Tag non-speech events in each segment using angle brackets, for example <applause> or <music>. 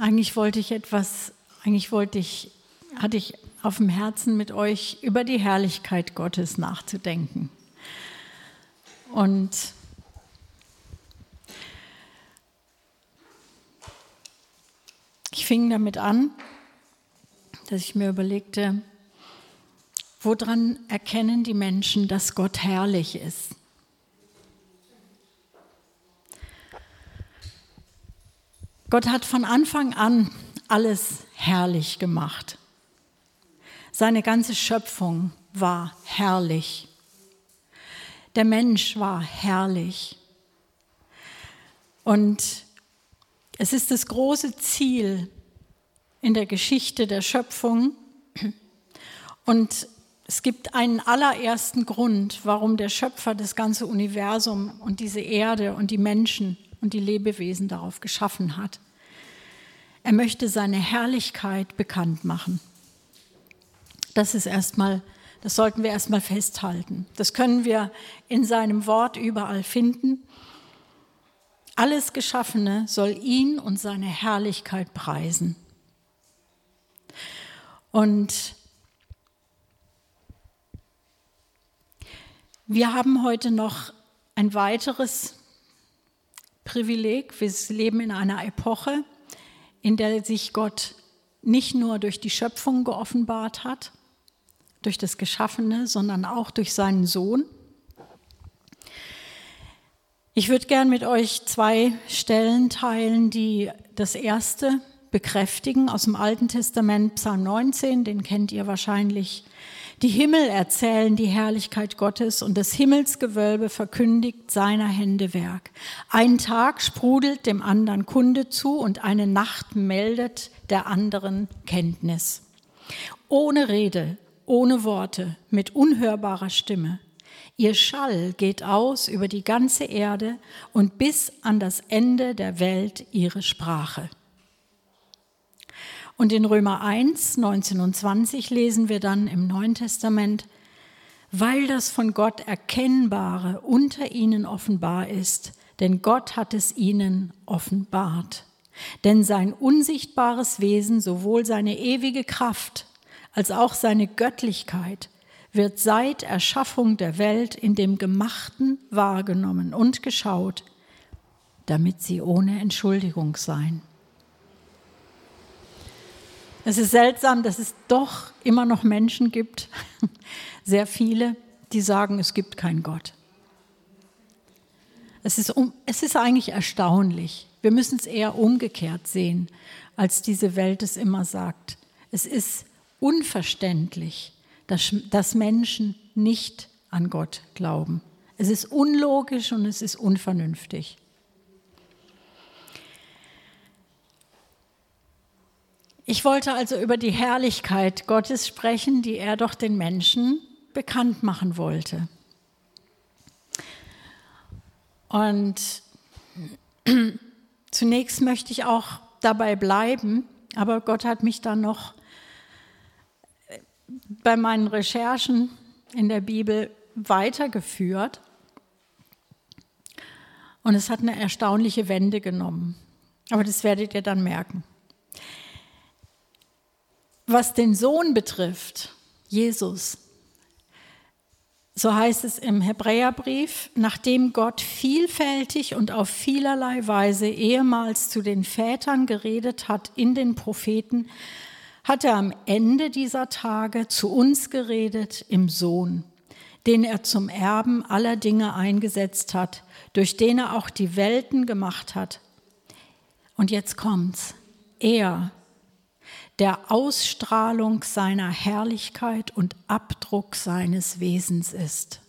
Eigentlich wollte ich etwas, eigentlich wollte ich, hatte ich auf dem Herzen mit euch über die Herrlichkeit Gottes nachzudenken. Und ich fing damit an, dass ich mir überlegte, woran erkennen die Menschen, dass Gott herrlich ist? Gott hat von Anfang an alles herrlich gemacht. Seine ganze Schöpfung war herrlich. Der Mensch war herrlich. Und es ist das große Ziel in der Geschichte der Schöpfung. Und es gibt einen allerersten Grund, warum der Schöpfer das ganze Universum und diese Erde und die Menschen und die Lebewesen darauf geschaffen hat. Er möchte seine Herrlichkeit bekannt machen. Das ist erstmal, das sollten wir erstmal festhalten. Das können wir in seinem Wort überall finden. Alles Geschaffene soll ihn und seine Herrlichkeit preisen. Und wir haben heute noch ein weiteres Privileg. Wir leben in einer Epoche, in der sich Gott nicht nur durch die Schöpfung geoffenbart hat, durch das Geschaffene, sondern auch durch seinen Sohn. Ich würde gern mit euch zwei Stellen teilen, die das erste bekräftigen aus dem Alten Testament, Psalm 19, den kennt ihr wahrscheinlich die Himmel erzählen die Herrlichkeit Gottes und das Himmelsgewölbe verkündigt seiner Hände Werk. Ein Tag sprudelt dem anderen Kunde zu und eine Nacht meldet der anderen Kenntnis. Ohne Rede, ohne Worte, mit unhörbarer Stimme. Ihr Schall geht aus über die ganze Erde und bis an das Ende der Welt ihre Sprache. Und in Römer 1, 19 und 20 lesen wir dann im Neuen Testament, weil das von Gott Erkennbare unter ihnen offenbar ist, denn Gott hat es ihnen offenbart. Denn sein unsichtbares Wesen, sowohl seine ewige Kraft als auch seine Göttlichkeit, wird seit Erschaffung der Welt in dem Gemachten wahrgenommen und geschaut, damit sie ohne Entschuldigung seien. Es ist seltsam, dass es doch immer noch Menschen gibt, <laughs> sehr viele, die sagen, es gibt keinen Gott. Es ist, es ist eigentlich erstaunlich. Wir müssen es eher umgekehrt sehen, als diese Welt es immer sagt. Es ist unverständlich, dass, dass Menschen nicht an Gott glauben. Es ist unlogisch und es ist unvernünftig. Ich wollte also über die Herrlichkeit Gottes sprechen, die er doch den Menschen bekannt machen wollte. Und <clears throat> zunächst möchte ich auch dabei bleiben, aber Gott hat mich dann noch bei meinen Recherchen in der Bibel weitergeführt. Und es hat eine erstaunliche Wende genommen. Aber das werdet ihr dann merken. Was den Sohn betrifft, Jesus, so heißt es im Hebräerbrief, nachdem Gott vielfältig und auf vielerlei Weise ehemals zu den Vätern geredet hat in den Propheten, hat er am Ende dieser Tage zu uns geredet im Sohn, den er zum Erben aller Dinge eingesetzt hat, durch den er auch die Welten gemacht hat. Und jetzt kommt's. Er, der Ausstrahlung seiner Herrlichkeit und Abdruck seines Wesens ist.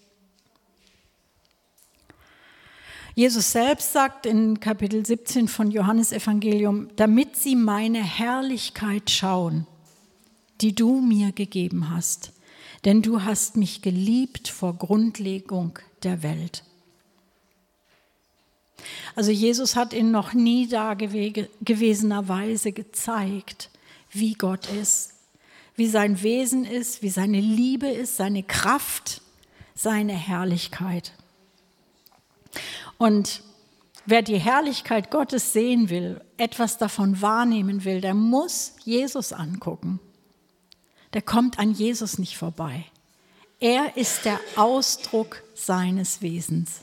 Jesus selbst sagt in Kapitel 17 von Johannes Evangelium, damit sie meine Herrlichkeit schauen, die du mir gegeben hast, denn du hast mich geliebt vor Grundlegung der Welt. Also Jesus hat in noch nie dagewesener Weise gezeigt, wie Gott ist, wie sein Wesen ist, wie seine Liebe ist, seine Kraft, seine Herrlichkeit. Und wer die Herrlichkeit Gottes sehen will, etwas davon wahrnehmen will, der muss Jesus angucken. Der kommt an Jesus nicht vorbei. Er ist der Ausdruck seines Wesens.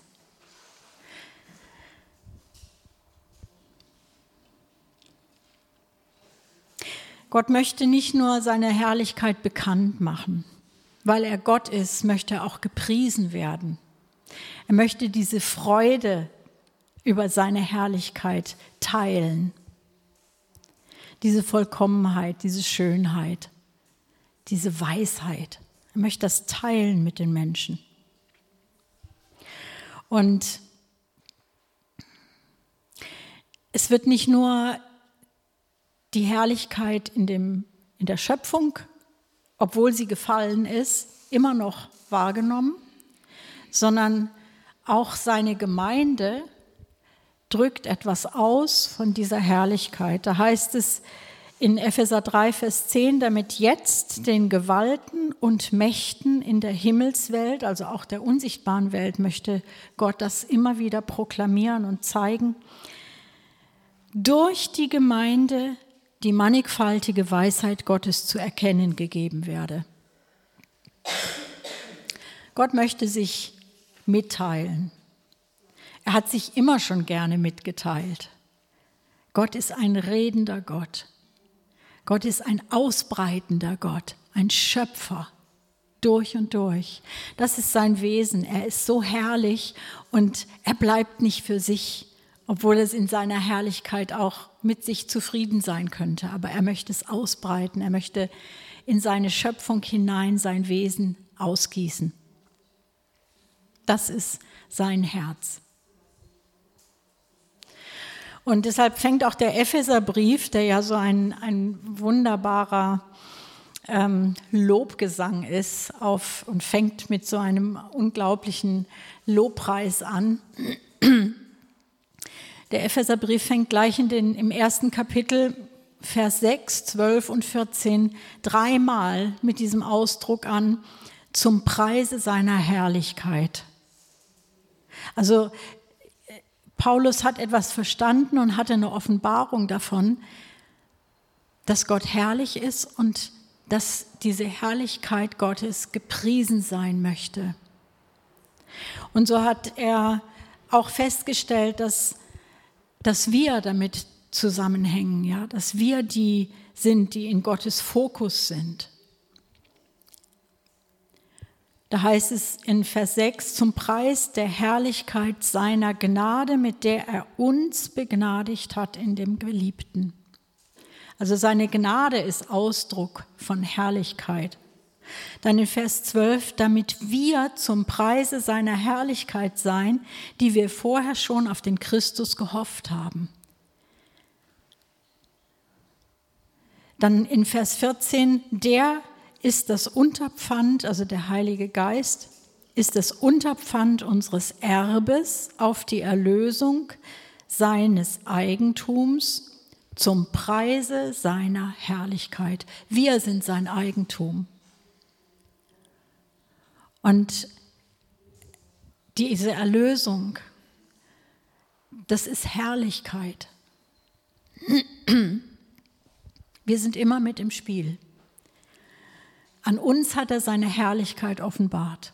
Gott möchte nicht nur seine Herrlichkeit bekannt machen. Weil er Gott ist, möchte er auch gepriesen werden. Er möchte diese Freude über seine Herrlichkeit teilen. Diese Vollkommenheit, diese Schönheit, diese Weisheit. Er möchte das teilen mit den Menschen. Und es wird nicht nur die Herrlichkeit in, dem, in der Schöpfung, obwohl sie gefallen ist, immer noch wahrgenommen, sondern auch seine Gemeinde drückt etwas aus von dieser Herrlichkeit. Da heißt es in Epheser 3, Vers 10, damit jetzt den Gewalten und Mächten in der Himmelswelt, also auch der unsichtbaren Welt, möchte Gott das immer wieder proklamieren und zeigen, durch die Gemeinde die mannigfaltige Weisheit Gottes zu erkennen gegeben werde. Gott möchte sich mitteilen. Er hat sich immer schon gerne mitgeteilt. Gott ist ein redender Gott. Gott ist ein ausbreitender Gott, ein Schöpfer durch und durch. Das ist sein Wesen. Er ist so herrlich und er bleibt nicht für sich obwohl es in seiner Herrlichkeit auch mit sich zufrieden sein könnte. Aber er möchte es ausbreiten, er möchte in seine Schöpfung hinein sein Wesen ausgießen. Das ist sein Herz. Und deshalb fängt auch der Epheserbrief, der ja so ein, ein wunderbarer ähm, Lobgesang ist, auf und fängt mit so einem unglaublichen Lobpreis an. Der Epheserbrief fängt gleich in den, im ersten Kapitel, Vers 6, 12 und 14, dreimal mit diesem Ausdruck an, zum Preise seiner Herrlichkeit. Also Paulus hat etwas verstanden und hatte eine Offenbarung davon, dass Gott herrlich ist und dass diese Herrlichkeit Gottes gepriesen sein möchte. Und so hat er auch festgestellt, dass dass wir damit zusammenhängen, ja, dass wir die sind, die in Gottes Fokus sind. Da heißt es in Vers 6, zum Preis der Herrlichkeit seiner Gnade, mit der er uns begnadigt hat in dem Geliebten. Also seine Gnade ist Ausdruck von Herrlichkeit. Dann in Vers 12, damit wir zum Preise seiner Herrlichkeit sein, die wir vorher schon auf den Christus gehofft haben. Dann in Vers 14, der ist das Unterpfand, also der Heilige Geist, ist das Unterpfand unseres Erbes auf die Erlösung seines Eigentums zum Preise seiner Herrlichkeit. Wir sind sein Eigentum. Und diese Erlösung, das ist Herrlichkeit. Wir sind immer mit im Spiel. An uns hat er seine Herrlichkeit offenbart.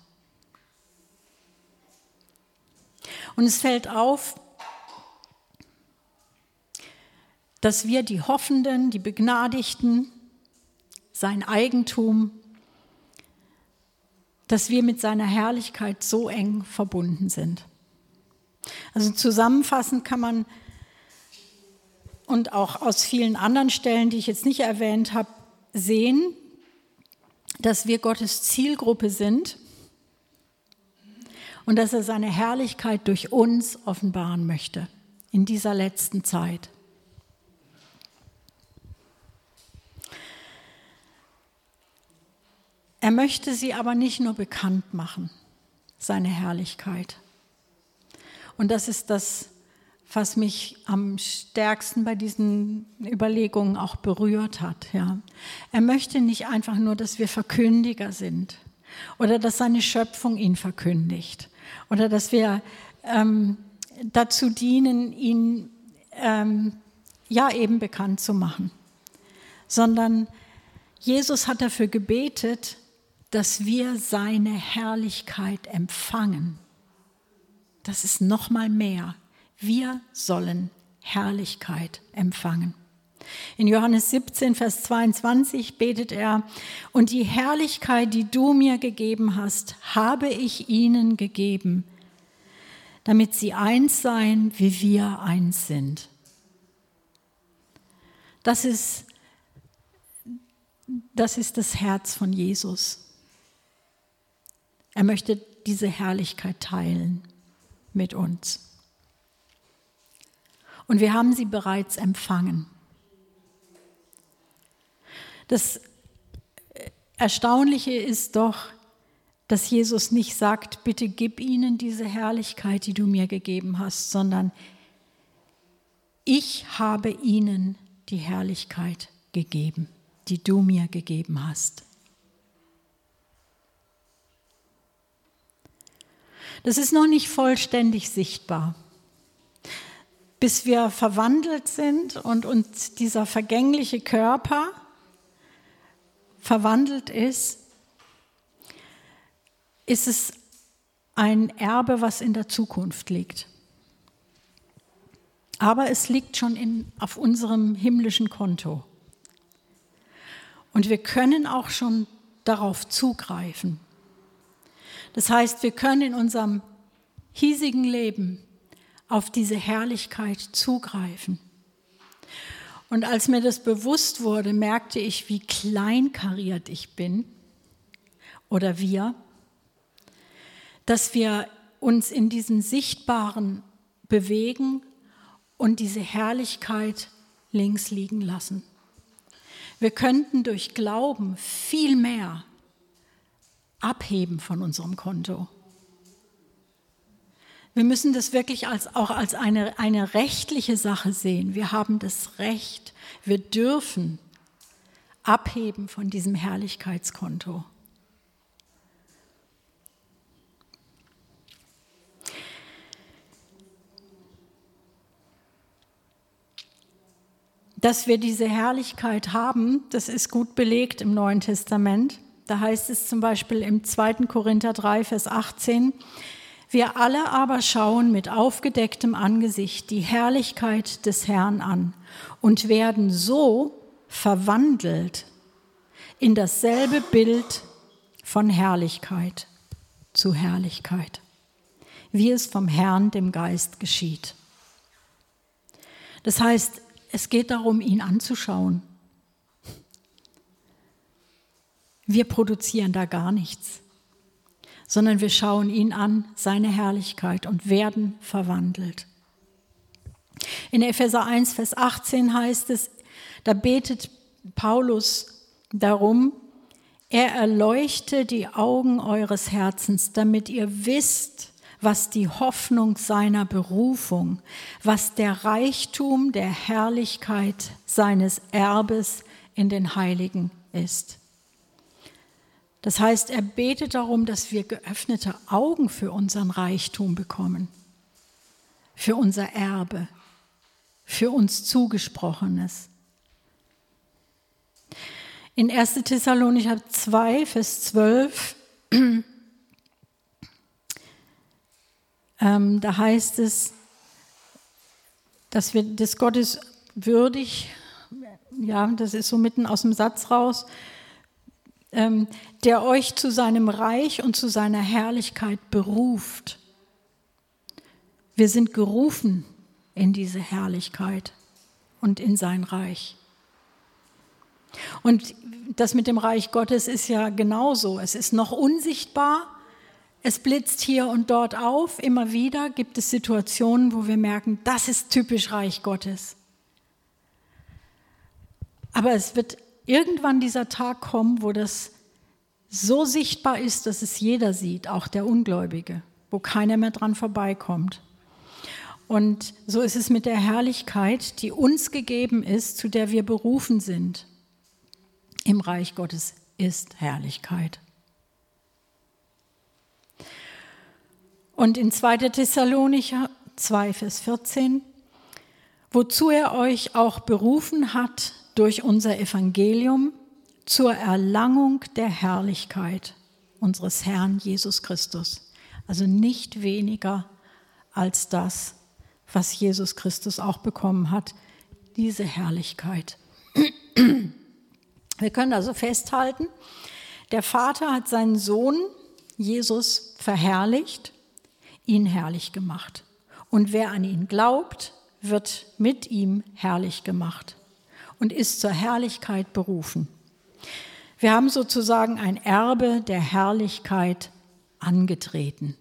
Und es fällt auf, dass wir die Hoffenden, die Begnadigten, sein Eigentum dass wir mit seiner Herrlichkeit so eng verbunden sind. Also zusammenfassend kann man und auch aus vielen anderen Stellen, die ich jetzt nicht erwähnt habe, sehen, dass wir Gottes Zielgruppe sind und dass er seine Herrlichkeit durch uns offenbaren möchte in dieser letzten Zeit. Er möchte sie aber nicht nur bekannt machen, seine Herrlichkeit. Und das ist das, was mich am stärksten bei diesen Überlegungen auch berührt hat. Ja. Er möchte nicht einfach nur, dass wir Verkündiger sind oder dass seine Schöpfung ihn verkündigt oder dass wir ähm, dazu dienen, ihn ähm, ja eben bekannt zu machen, sondern Jesus hat dafür gebetet, dass wir seine Herrlichkeit empfangen. Das ist noch mal mehr. Wir sollen Herrlichkeit empfangen. In Johannes 17, Vers 22 betet er, und die Herrlichkeit, die du mir gegeben hast, habe ich ihnen gegeben, damit sie eins seien, wie wir eins sind. Das ist, das ist das Herz von Jesus. Er möchte diese Herrlichkeit teilen mit uns. Und wir haben sie bereits empfangen. Das Erstaunliche ist doch, dass Jesus nicht sagt, bitte gib ihnen diese Herrlichkeit, die du mir gegeben hast, sondern ich habe ihnen die Herrlichkeit gegeben, die du mir gegeben hast. Das ist noch nicht vollständig sichtbar. Bis wir verwandelt sind und uns dieser vergängliche Körper verwandelt ist, ist es ein Erbe, was in der Zukunft liegt. Aber es liegt schon in, auf unserem himmlischen Konto. Und wir können auch schon darauf zugreifen. Das heißt, wir können in unserem hiesigen Leben auf diese Herrlichkeit zugreifen. Und als mir das bewusst wurde, merkte ich, wie kleinkariert ich bin oder wir, dass wir uns in diesem Sichtbaren bewegen und diese Herrlichkeit links liegen lassen. Wir könnten durch Glauben viel mehr abheben von unserem Konto. Wir müssen das wirklich als, auch als eine, eine rechtliche Sache sehen. Wir haben das Recht, wir dürfen abheben von diesem Herrlichkeitskonto. Dass wir diese Herrlichkeit haben, das ist gut belegt im Neuen Testament. Da heißt es zum Beispiel im 2. Korinther 3, Vers 18, wir alle aber schauen mit aufgedecktem Angesicht die Herrlichkeit des Herrn an und werden so verwandelt in dasselbe Bild von Herrlichkeit zu Herrlichkeit, wie es vom Herrn, dem Geist, geschieht. Das heißt, es geht darum, ihn anzuschauen. Wir produzieren da gar nichts sondern wir schauen ihn an, seine Herrlichkeit und werden verwandelt. In Epheser 1, Vers 18 heißt es, da betet Paulus darum, er erleuchte die Augen eures Herzens, damit ihr wisst, was die Hoffnung seiner Berufung, was der Reichtum der Herrlichkeit seines Erbes in den Heiligen ist. Das heißt, er betet darum, dass wir geöffnete Augen für unseren Reichtum bekommen, für unser Erbe, für uns zugesprochenes. In 1. Thessalonicher 2, Vers 12, <clears throat> ähm, da heißt es, dass wir des Gottes würdig, ja, das ist so mitten aus dem Satz raus, der euch zu seinem Reich und zu seiner Herrlichkeit beruft. Wir sind gerufen in diese Herrlichkeit und in sein Reich. Und das mit dem Reich Gottes ist ja genauso. Es ist noch unsichtbar. Es blitzt hier und dort auf. Immer wieder gibt es Situationen, wo wir merken, das ist typisch Reich Gottes. Aber es wird irgendwann dieser Tag kommen, wo das so sichtbar ist, dass es jeder sieht, auch der Ungläubige, wo keiner mehr dran vorbeikommt. Und so ist es mit der Herrlichkeit, die uns gegeben ist, zu der wir berufen sind. Im Reich Gottes ist Herrlichkeit. Und in 2. Thessalonicher 2, Vers 14, wozu er euch auch berufen hat durch unser Evangelium zur Erlangung der Herrlichkeit unseres Herrn Jesus Christus. Also nicht weniger als das, was Jesus Christus auch bekommen hat, diese Herrlichkeit. Wir können also festhalten, der Vater hat seinen Sohn Jesus verherrlicht, ihn herrlich gemacht. Und wer an ihn glaubt, wird mit ihm herrlich gemacht und ist zur Herrlichkeit berufen. Wir haben sozusagen ein Erbe der Herrlichkeit angetreten.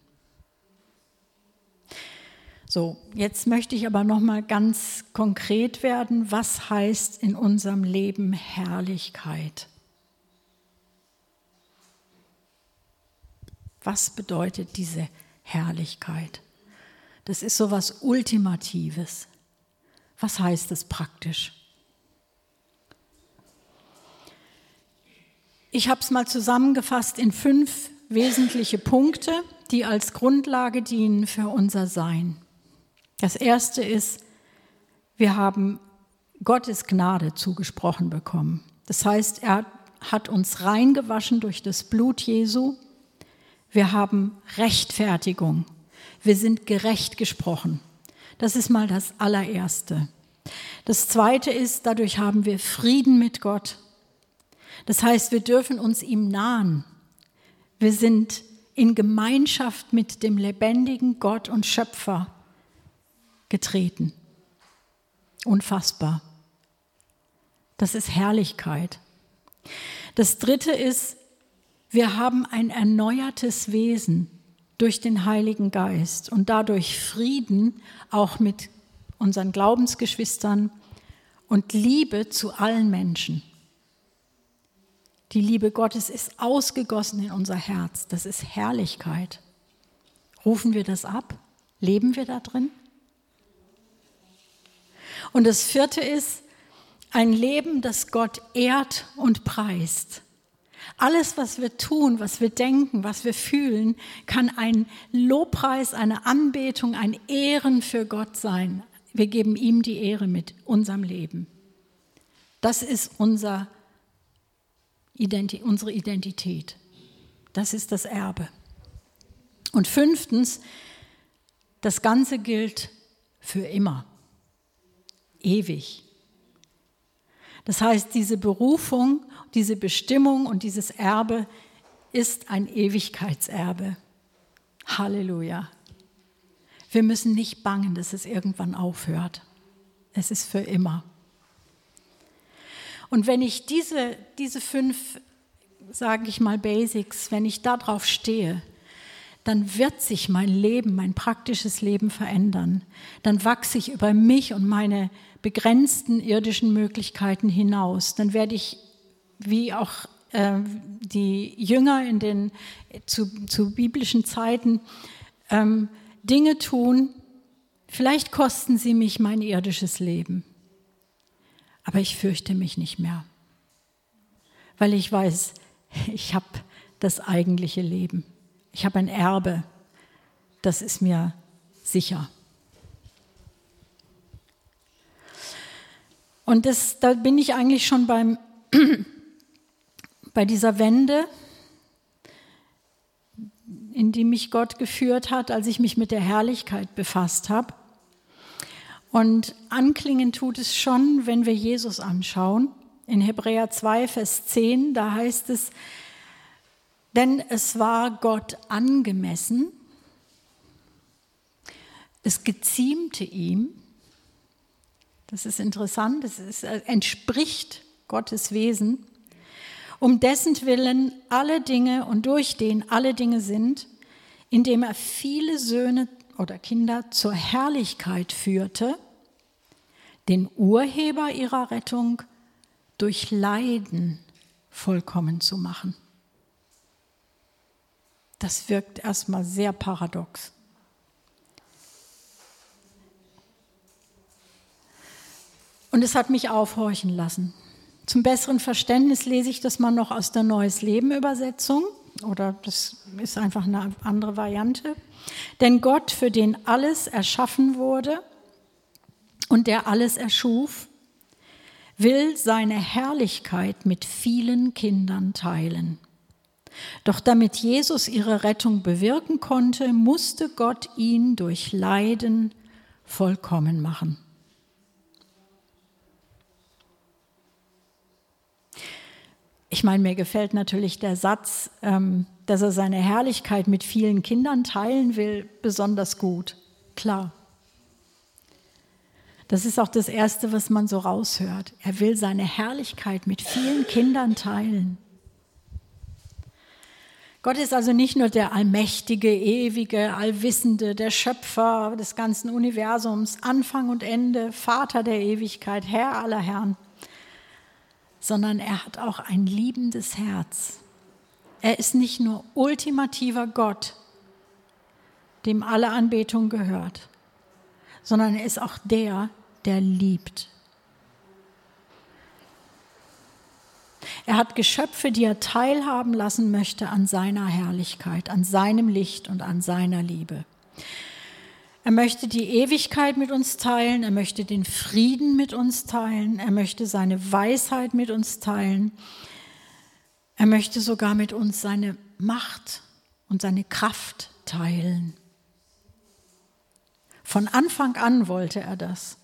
So, jetzt möchte ich aber noch mal ganz konkret werden, was heißt in unserem Leben Herrlichkeit? Was bedeutet diese Herrlichkeit? Das ist so was Ultimatives. Was heißt es praktisch? Ich habe es mal zusammengefasst in fünf wesentliche Punkte, die als Grundlage dienen für unser Sein. Das erste ist, wir haben Gottes Gnade zugesprochen bekommen. Das heißt, er hat uns reingewaschen durch das Blut Jesu wir haben Rechtfertigung. Wir sind gerecht gesprochen. Das ist mal das allererste. Das zweite ist, dadurch haben wir Frieden mit Gott. Das heißt, wir dürfen uns ihm nahen. Wir sind in Gemeinschaft mit dem lebendigen Gott und Schöpfer getreten. Unfassbar. Das ist Herrlichkeit. Das dritte ist, wir haben ein erneuertes Wesen durch den Heiligen Geist und dadurch Frieden auch mit unseren Glaubensgeschwistern und Liebe zu allen Menschen. Die Liebe Gottes ist ausgegossen in unser Herz. Das ist Herrlichkeit. Rufen wir das ab? Leben wir da drin? Und das vierte ist ein Leben, das Gott ehrt und preist. Alles, was wir tun, was wir denken, was wir fühlen, kann ein Lobpreis, eine Anbetung, ein Ehren für Gott sein. Wir geben ihm die Ehre mit unserem Leben. Das ist unser Identi unsere Identität. Das ist das Erbe. Und fünftens, das Ganze gilt für immer, ewig. Das heißt, diese Berufung diese Bestimmung und dieses Erbe ist ein Ewigkeitserbe. Halleluja. Wir müssen nicht bangen, dass es irgendwann aufhört. Es ist für immer. Und wenn ich diese, diese fünf, sage ich mal, Basics, wenn ich darauf stehe, dann wird sich mein Leben, mein praktisches Leben verändern. Dann wachse ich über mich und meine begrenzten irdischen Möglichkeiten hinaus. Dann werde ich wie auch äh, die Jünger in den, zu, zu biblischen Zeiten ähm, Dinge tun, vielleicht kosten sie mich mein irdisches Leben, aber ich fürchte mich nicht mehr, weil ich weiß, ich habe das eigentliche Leben. Ich habe ein Erbe, das ist mir sicher. Und das, da bin ich eigentlich schon beim <clears throat> bei dieser Wende, in die mich Gott geführt hat, als ich mich mit der Herrlichkeit befasst habe. Und anklingen tut es schon, wenn wir Jesus anschauen. In Hebräer 2, Vers 10, da heißt es, denn es war Gott angemessen, es geziemte ihm, das ist interessant, es entspricht Gottes Wesen, um dessen Willen alle Dinge und durch den alle Dinge sind, indem er viele Söhne oder Kinder zur Herrlichkeit führte, den Urheber ihrer Rettung durch Leiden vollkommen zu machen. Das wirkt erstmal sehr paradox. Und es hat mich aufhorchen lassen. Zum besseren Verständnis lese ich das mal noch aus der Neues Leben Übersetzung. Oder das ist einfach eine andere Variante. Denn Gott, für den alles erschaffen wurde und der alles erschuf, will seine Herrlichkeit mit vielen Kindern teilen. Doch damit Jesus ihre Rettung bewirken konnte, musste Gott ihn durch Leiden vollkommen machen. Ich meine, mir gefällt natürlich der Satz, ähm, dass er seine Herrlichkeit mit vielen Kindern teilen will, besonders gut. Klar. Das ist auch das Erste, was man so raushört. Er will seine Herrlichkeit mit vielen Kindern teilen. Gott ist also nicht nur der allmächtige, ewige, allwissende, der Schöpfer des ganzen Universums, Anfang und Ende, Vater der Ewigkeit, Herr aller Herren, sondern er hat auch ein liebendes Herz. Er ist nicht nur ultimativer Gott, dem alle Anbetung gehört, sondern er ist auch der, der liebt. Er hat Geschöpfe, die er teilhaben lassen möchte an seiner Herrlichkeit, an seinem Licht und an seiner Liebe. Er möchte die Ewigkeit mit uns teilen, er möchte den Frieden mit uns teilen, er möchte seine Weisheit mit uns teilen, er möchte sogar mit uns seine Macht und seine Kraft teilen. Von Anfang an wollte er das.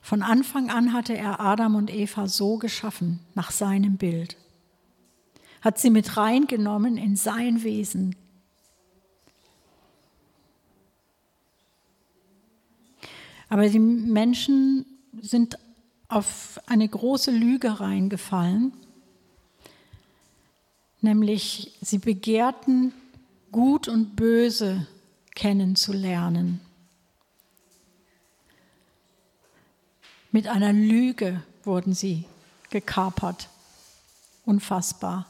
Von Anfang an hatte er Adam und Eva so geschaffen, nach seinem Bild. Hat sie mit reingenommen in sein Wesen. Aber die Menschen sind auf eine große Lüge reingefallen, nämlich sie begehrten, Gut und Böse kennenzulernen. Mit einer Lüge wurden sie gekapert. Unfassbar.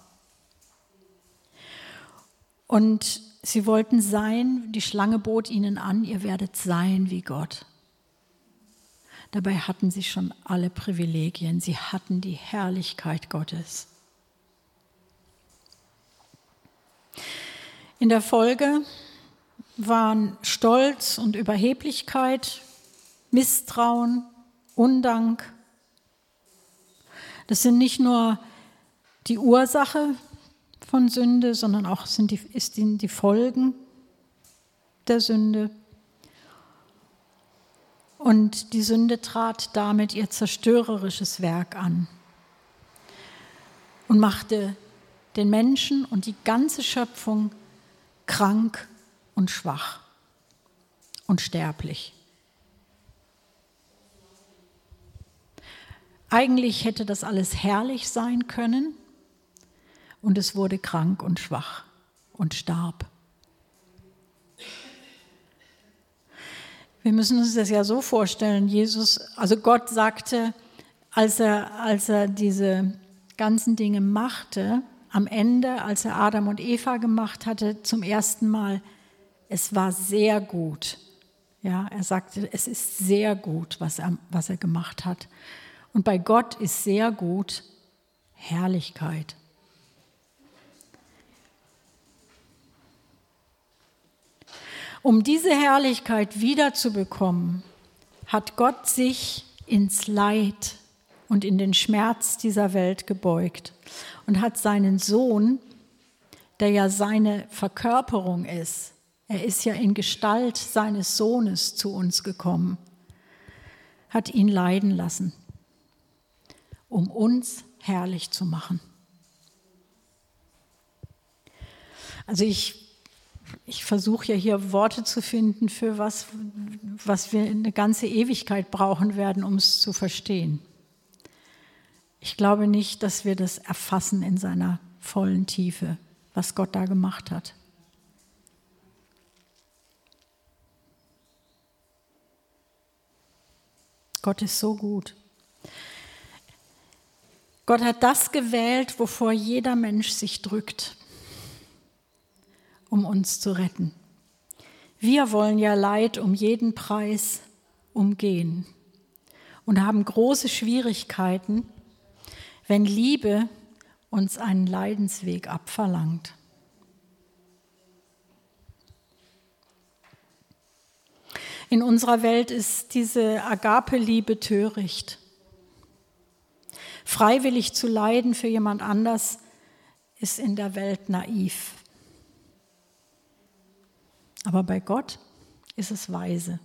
Und sie wollten sein, die Schlange bot ihnen an, ihr werdet sein wie Gott. Dabei hatten sie schon alle Privilegien, sie hatten die Herrlichkeit Gottes. In der Folge waren Stolz und Überheblichkeit, Misstrauen, Undank. Das sind nicht nur die Ursache von Sünde, sondern auch sind die, die, die Folgen der Sünde. Und die Sünde trat damit ihr zerstörerisches Werk an und machte den Menschen und die ganze Schöpfung krank und schwach und sterblich. Eigentlich hätte das alles herrlich sein können und es wurde krank und schwach und starb. Wir müssen uns das ja so vorstellen, Jesus, also Gott sagte, als er, als er diese ganzen Dinge machte, am Ende, als er Adam und Eva gemacht hatte, zum ersten Mal, es war sehr gut. Ja, er sagte, es ist sehr gut, was er, was er gemacht hat. Und bei Gott ist sehr gut Herrlichkeit. Um diese Herrlichkeit wiederzubekommen, hat Gott sich ins Leid und in den Schmerz dieser Welt gebeugt und hat seinen Sohn, der ja seine Verkörperung ist, er ist ja in Gestalt seines Sohnes zu uns gekommen, hat ihn leiden lassen um uns herrlich zu machen. Also ich, ich versuche ja hier Worte zu finden für was, was wir eine ganze Ewigkeit brauchen werden, um es zu verstehen. Ich glaube nicht, dass wir das erfassen in seiner vollen Tiefe, was Gott da gemacht hat. Gott ist so gut. Gott hat das gewählt, wovor jeder Mensch sich drückt, um uns zu retten. Wir wollen ja Leid um jeden Preis umgehen und haben große Schwierigkeiten, wenn Liebe uns einen Leidensweg abverlangt. In unserer Welt ist diese Agape-Liebe töricht. Freiwillig zu leiden für jemand anders ist in der Welt naiv. Aber bei Gott ist es weise.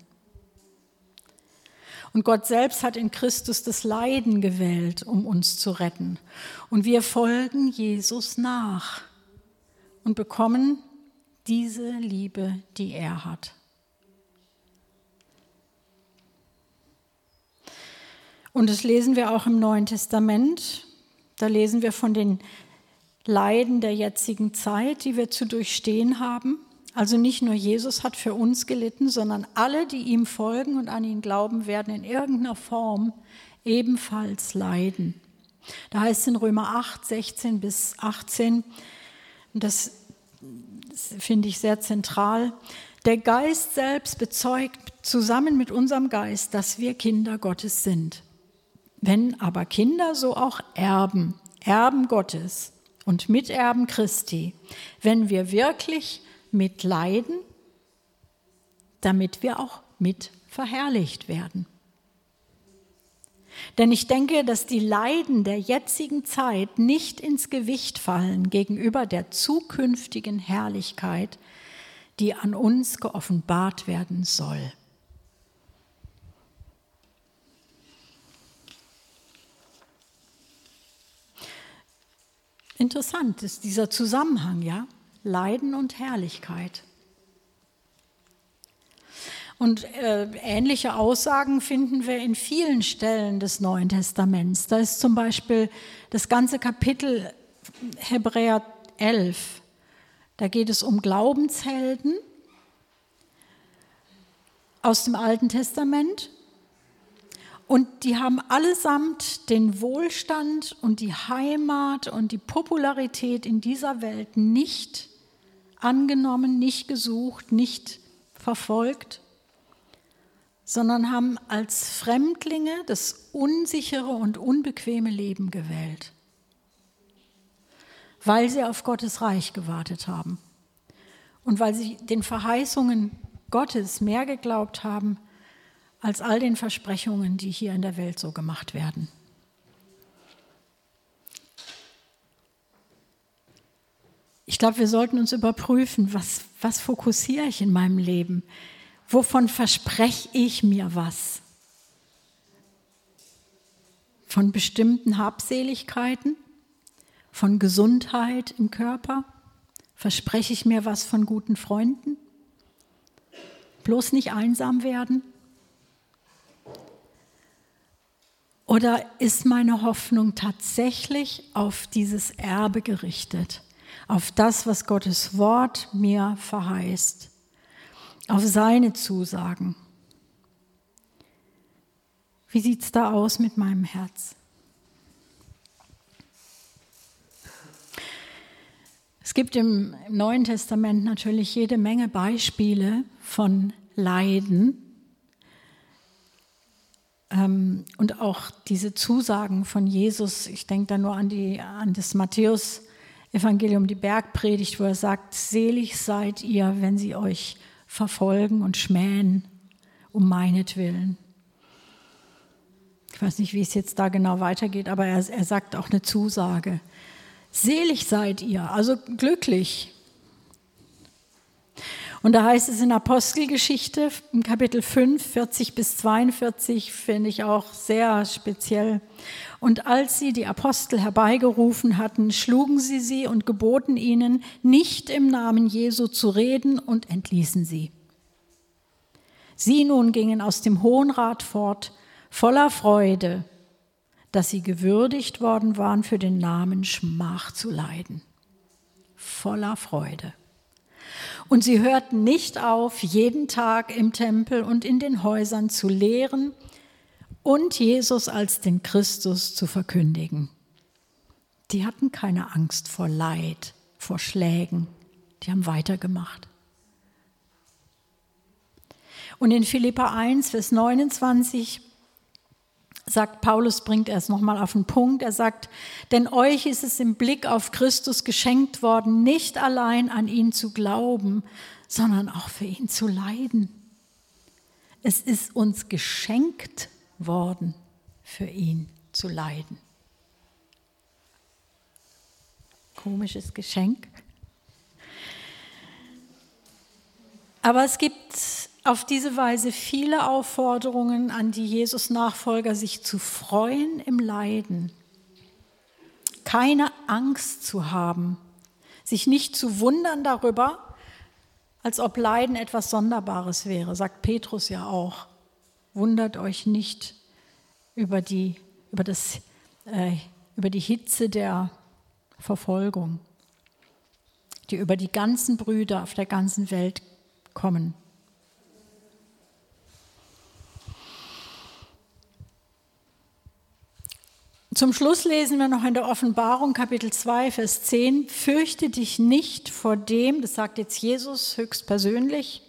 Und Gott selbst hat in Christus das Leiden gewählt, um uns zu retten. Und wir folgen Jesus nach und bekommen diese Liebe, die er hat. Und das lesen wir auch im Neuen Testament. Da lesen wir von den Leiden der jetzigen Zeit, die wir zu durchstehen haben. Also nicht nur Jesus hat für uns gelitten, sondern alle, die ihm folgen und an ihn glauben, werden in irgendeiner Form ebenfalls leiden. Da heißt es in Römer 8, 16 bis 18, das finde ich sehr zentral, der Geist selbst bezeugt zusammen mit unserem Geist, dass wir Kinder Gottes sind. Wenn aber Kinder, so auch Erben, Erben Gottes und Miterben Christi, wenn wir wirklich mitleiden, damit wir auch mit verherrlicht werden. Denn ich denke, dass die Leiden der jetzigen Zeit nicht ins Gewicht fallen gegenüber der zukünftigen Herrlichkeit, die an uns geoffenbart werden soll. Interessant ist dieser Zusammenhang, ja? Leiden und Herrlichkeit. Und äh, ähnliche Aussagen finden wir in vielen Stellen des Neuen Testaments. Da ist zum Beispiel das ganze Kapitel Hebräer 11. Da geht es um Glaubenshelden aus dem Alten Testament. Und die haben allesamt den Wohlstand und die Heimat und die Popularität in dieser Welt nicht angenommen, nicht gesucht, nicht verfolgt, sondern haben als Fremdlinge das unsichere und unbequeme Leben gewählt, weil sie auf Gottes Reich gewartet haben und weil sie den Verheißungen Gottes mehr geglaubt haben als all den Versprechungen, die hier in der Welt so gemacht werden. Ich glaube, wir sollten uns überprüfen, was, was fokussiere ich in meinem Leben? Wovon verspreche ich mir was? Von bestimmten Habseligkeiten? Von Gesundheit im Körper? Verspreche ich mir was von guten Freunden? Bloß nicht einsam werden? Oder ist meine Hoffnung tatsächlich auf dieses Erbe gerichtet? auf das, was Gottes Wort mir verheißt, auf seine Zusagen. Wie sieht es da aus mit meinem Herz? Es gibt im Neuen Testament natürlich jede Menge Beispiele von Leiden und auch diese Zusagen von Jesus. Ich denke da nur an, die, an das Matthäus Evangelium, die Bergpredigt, wo er sagt, selig seid ihr, wenn sie euch verfolgen und schmähen um meinetwillen. Ich weiß nicht, wie es jetzt da genau weitergeht, aber er, er sagt auch eine Zusage. Selig seid ihr, also glücklich, und da heißt es in Apostelgeschichte im Kapitel 5, 40 bis 42, finde ich auch sehr speziell. Und als sie die Apostel herbeigerufen hatten, schlugen sie sie und geboten ihnen, nicht im Namen Jesu zu reden und entließen sie. Sie nun gingen aus dem Hohen Rat fort, voller Freude, dass sie gewürdigt worden waren, für den Namen Schmach zu leiden. Voller Freude. Und sie hörten nicht auf, jeden Tag im Tempel und in den Häusern zu lehren und Jesus als den Christus zu verkündigen. Die hatten keine Angst vor Leid, vor Schlägen. Die haben weitergemacht. Und in Philippa 1, Vers 29 sagt Paulus, bringt er es nochmal auf den Punkt. Er sagt, denn euch ist es im Blick auf Christus geschenkt worden, nicht allein an ihn zu glauben, sondern auch für ihn zu leiden. Es ist uns geschenkt worden, für ihn zu leiden. Komisches Geschenk. Aber es gibt auf diese Weise viele Aufforderungen an die Jesus-Nachfolger, sich zu freuen im Leiden, keine Angst zu haben, sich nicht zu wundern darüber, als ob Leiden etwas Sonderbares wäre, sagt Petrus ja auch. Wundert euch nicht über die, über das, äh, über die Hitze der Verfolgung, die über die ganzen Brüder auf der ganzen Welt kommen. Zum Schluss lesen wir noch in der Offenbarung Kapitel 2, Vers 10, fürchte dich nicht vor dem, das sagt jetzt Jesus höchstpersönlich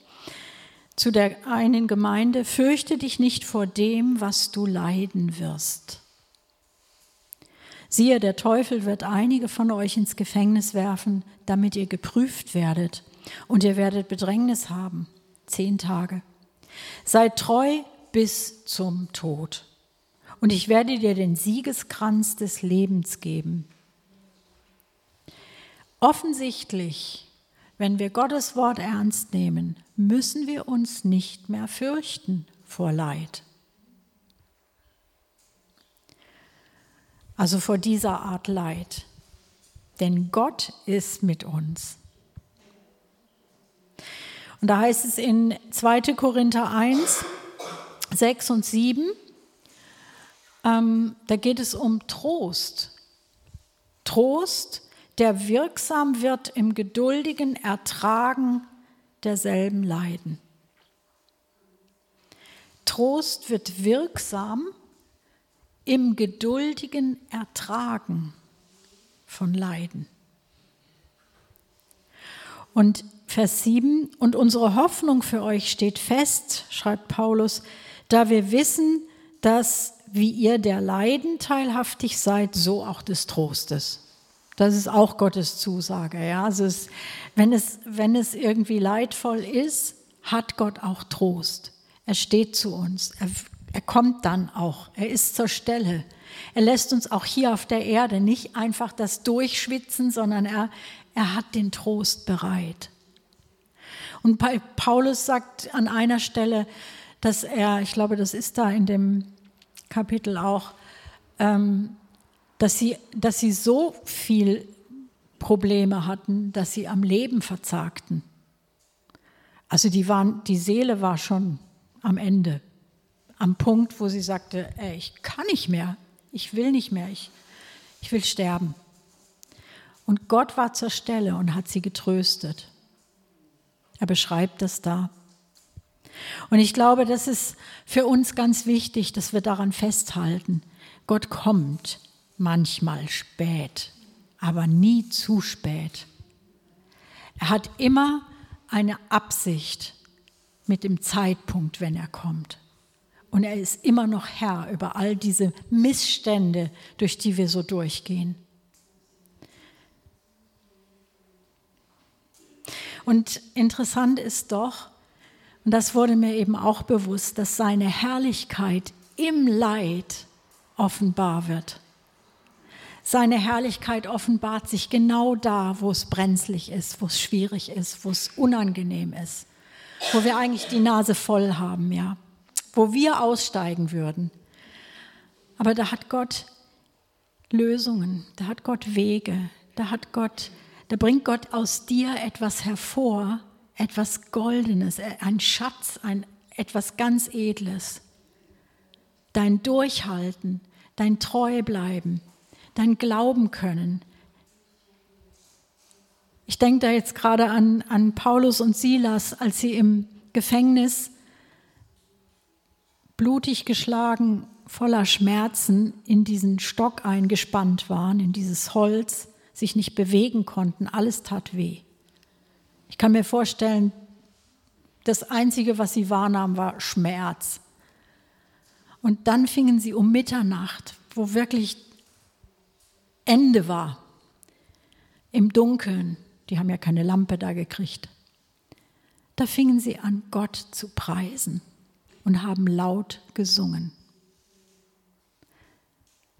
zu der einen Gemeinde, fürchte dich nicht vor dem, was du leiden wirst. Siehe, der Teufel wird einige von euch ins Gefängnis werfen, damit ihr geprüft werdet, und ihr werdet Bedrängnis haben, zehn Tage. Seid treu bis zum Tod und ich werde dir den Siegeskranz des Lebens geben. Offensichtlich, wenn wir Gottes Wort ernst nehmen, müssen wir uns nicht mehr fürchten vor Leid. Also vor dieser Art Leid. Denn Gott ist mit uns. Und da heißt es in 2. Korinther 1, 6 und 7, ähm, da geht es um Trost. Trost, der wirksam wird im geduldigen Ertragen derselben Leiden. Trost wird wirksam im geduldigen Ertragen von Leiden. Und Vers 7, und unsere Hoffnung für euch steht fest, schreibt Paulus, da wir wissen, dass wie ihr der Leiden teilhaftig seid, so auch des Trostes. Das ist auch Gottes Zusage. Ja? Also es, wenn, es, wenn es irgendwie leidvoll ist, hat Gott auch Trost. Er steht zu uns. Er, er kommt dann auch. Er ist zur Stelle. Er lässt uns auch hier auf der Erde nicht einfach das durchschwitzen, sondern er, er hat den Trost bereit. Und Paulus sagt an einer Stelle, dass er, ich glaube, das ist da in dem Kapitel auch, ähm, dass, sie, dass sie so viel Probleme hatten, dass sie am Leben verzagten. Also die, waren, die Seele war schon am Ende, am Punkt, wo sie sagte, ey, ich kann nicht mehr, ich will nicht mehr, ich, ich will sterben. Und Gott war zur Stelle und hat sie getröstet. Er beschreibt das da. Und ich glaube, das ist für uns ganz wichtig, dass wir daran festhalten. Gott kommt manchmal spät, aber nie zu spät. Er hat immer eine Absicht mit dem Zeitpunkt, wenn er kommt. Und er ist immer noch Herr über all diese Missstände, durch die wir so durchgehen. Und interessant ist doch, und das wurde mir eben auch bewusst, dass seine Herrlichkeit im Leid offenbar wird. Seine Herrlichkeit offenbart sich genau da, wo es brenzlig ist, wo es schwierig ist, wo es unangenehm ist, wo wir eigentlich die Nase voll haben, ja, wo wir aussteigen würden. Aber da hat Gott Lösungen, da hat Gott Wege, da hat Gott, da bringt Gott aus dir etwas hervor, etwas Goldenes, äh, ein Schatz, ein, etwas ganz Edles. Dein Durchhalten, dein Treubleiben, dein Glauben können. Ich denke da jetzt gerade an, an Paulus und Silas, als sie im Gefängnis blutig geschlagen, voller Schmerzen in diesen Stock eingespannt waren, in dieses Holz, sich nicht bewegen konnten, alles tat weh. Ich kann mir vorstellen, das Einzige, was sie wahrnahm, war Schmerz. Und dann fingen sie um Mitternacht, wo wirklich Ende war, im Dunkeln, die haben ja keine Lampe da gekriegt, da fingen sie an, Gott zu preisen und haben laut gesungen.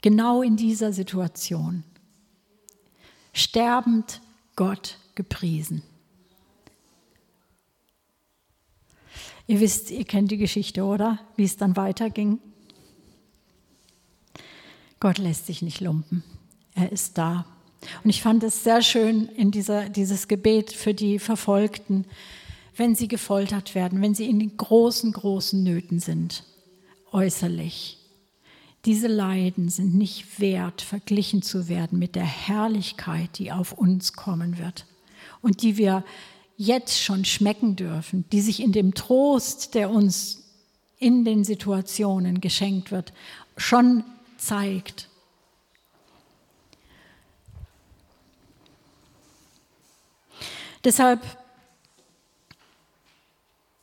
Genau in dieser Situation. Sterbend Gott gepriesen. Ihr wisst, ihr kennt die Geschichte, oder? Wie es dann weiterging. Gott lässt sich nicht lumpen. Er ist da. Und ich fand es sehr schön in dieser, dieses Gebet für die Verfolgten, wenn sie gefoltert werden, wenn sie in den großen, großen Nöten sind, äußerlich. Diese Leiden sind nicht wert, verglichen zu werden mit der Herrlichkeit, die auf uns kommen wird und die wir jetzt schon schmecken dürfen, die sich in dem Trost, der uns in den Situationen geschenkt wird, schon zeigt. Deshalb,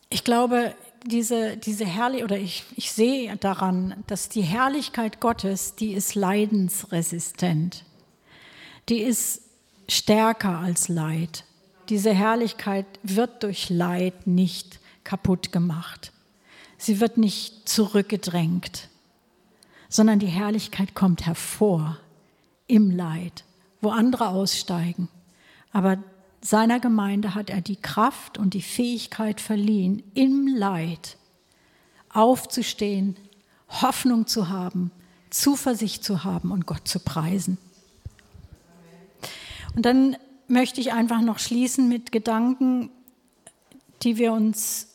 ich glaube, diese, diese Herrlich oder ich, ich sehe daran, dass die Herrlichkeit Gottes, die ist leidensresistent. Die ist stärker als Leid. Diese Herrlichkeit wird durch Leid nicht kaputt gemacht. Sie wird nicht zurückgedrängt, sondern die Herrlichkeit kommt hervor im Leid, wo andere aussteigen. Aber seiner Gemeinde hat er die Kraft und die Fähigkeit verliehen, im Leid aufzustehen, Hoffnung zu haben, Zuversicht zu haben und Gott zu preisen. Und dann möchte ich einfach noch schließen mit Gedanken, die wir uns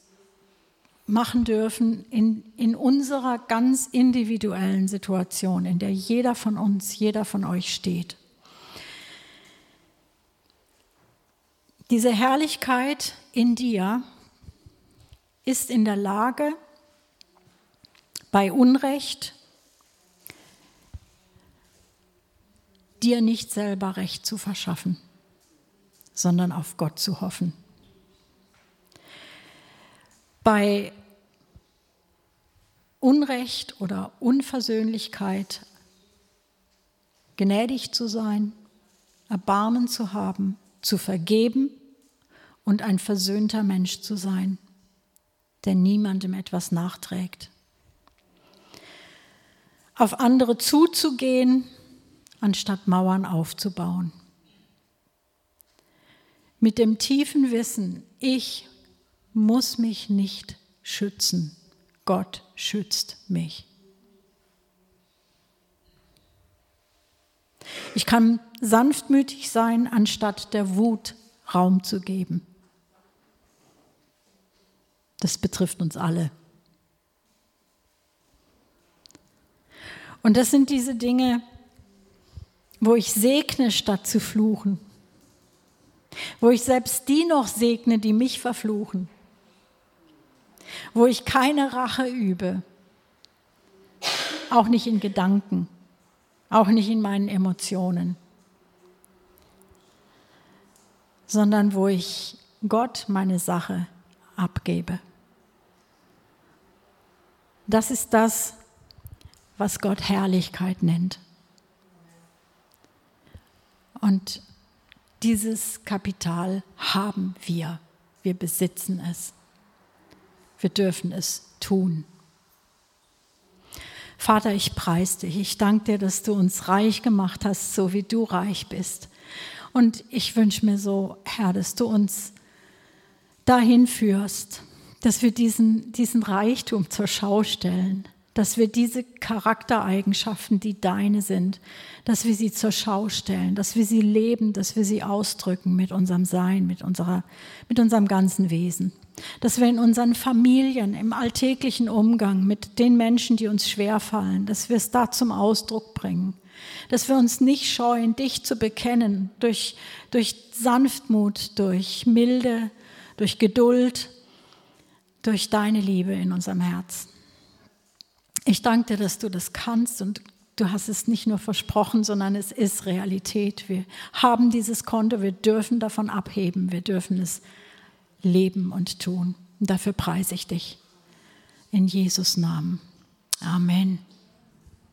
machen dürfen in, in unserer ganz individuellen Situation, in der jeder von uns, jeder von euch steht. Diese Herrlichkeit in dir ist in der Lage, bei Unrecht dir nicht selber Recht zu verschaffen sondern auf Gott zu hoffen. Bei Unrecht oder Unversöhnlichkeit gnädig zu sein, Erbarmen zu haben, zu vergeben und ein versöhnter Mensch zu sein, der niemandem etwas nachträgt. Auf andere zuzugehen, anstatt Mauern aufzubauen mit dem tiefen Wissen, ich muss mich nicht schützen, Gott schützt mich. Ich kann sanftmütig sein, anstatt der Wut Raum zu geben. Das betrifft uns alle. Und das sind diese Dinge, wo ich segne, statt zu fluchen wo ich selbst die noch segne, die mich verfluchen, wo ich keine Rache übe, auch nicht in Gedanken, auch nicht in meinen Emotionen, sondern wo ich Gott meine Sache abgebe. Das ist das, was Gott Herrlichkeit nennt. Und dieses Kapital haben wir. Wir besitzen es. Wir dürfen es tun. Vater, ich preise dich. Ich danke dir, dass du uns reich gemacht hast, so wie du reich bist. Und ich wünsche mir so, Herr, dass du uns dahin führst, dass wir diesen, diesen Reichtum zur Schau stellen, dass wir diese Charaktereigenschaften, die deine sind, dass wir sie zur Schau stellen, dass wir sie leben, dass wir sie ausdrücken mit unserem Sein, mit, unserer, mit unserem ganzen Wesen. Dass wir in unseren Familien, im alltäglichen Umgang mit den Menschen, die uns schwerfallen, dass wir es da zum Ausdruck bringen. Dass wir uns nicht scheuen, dich zu bekennen durch, durch Sanftmut, durch Milde, durch Geduld, durch deine Liebe in unserem Herzen. Ich danke dir, dass du das kannst und du hast es nicht nur versprochen, sondern es ist Realität. Wir haben dieses Konto, wir dürfen davon abheben, wir dürfen es leben und tun. Und dafür preise ich dich. In Jesus Namen. Amen.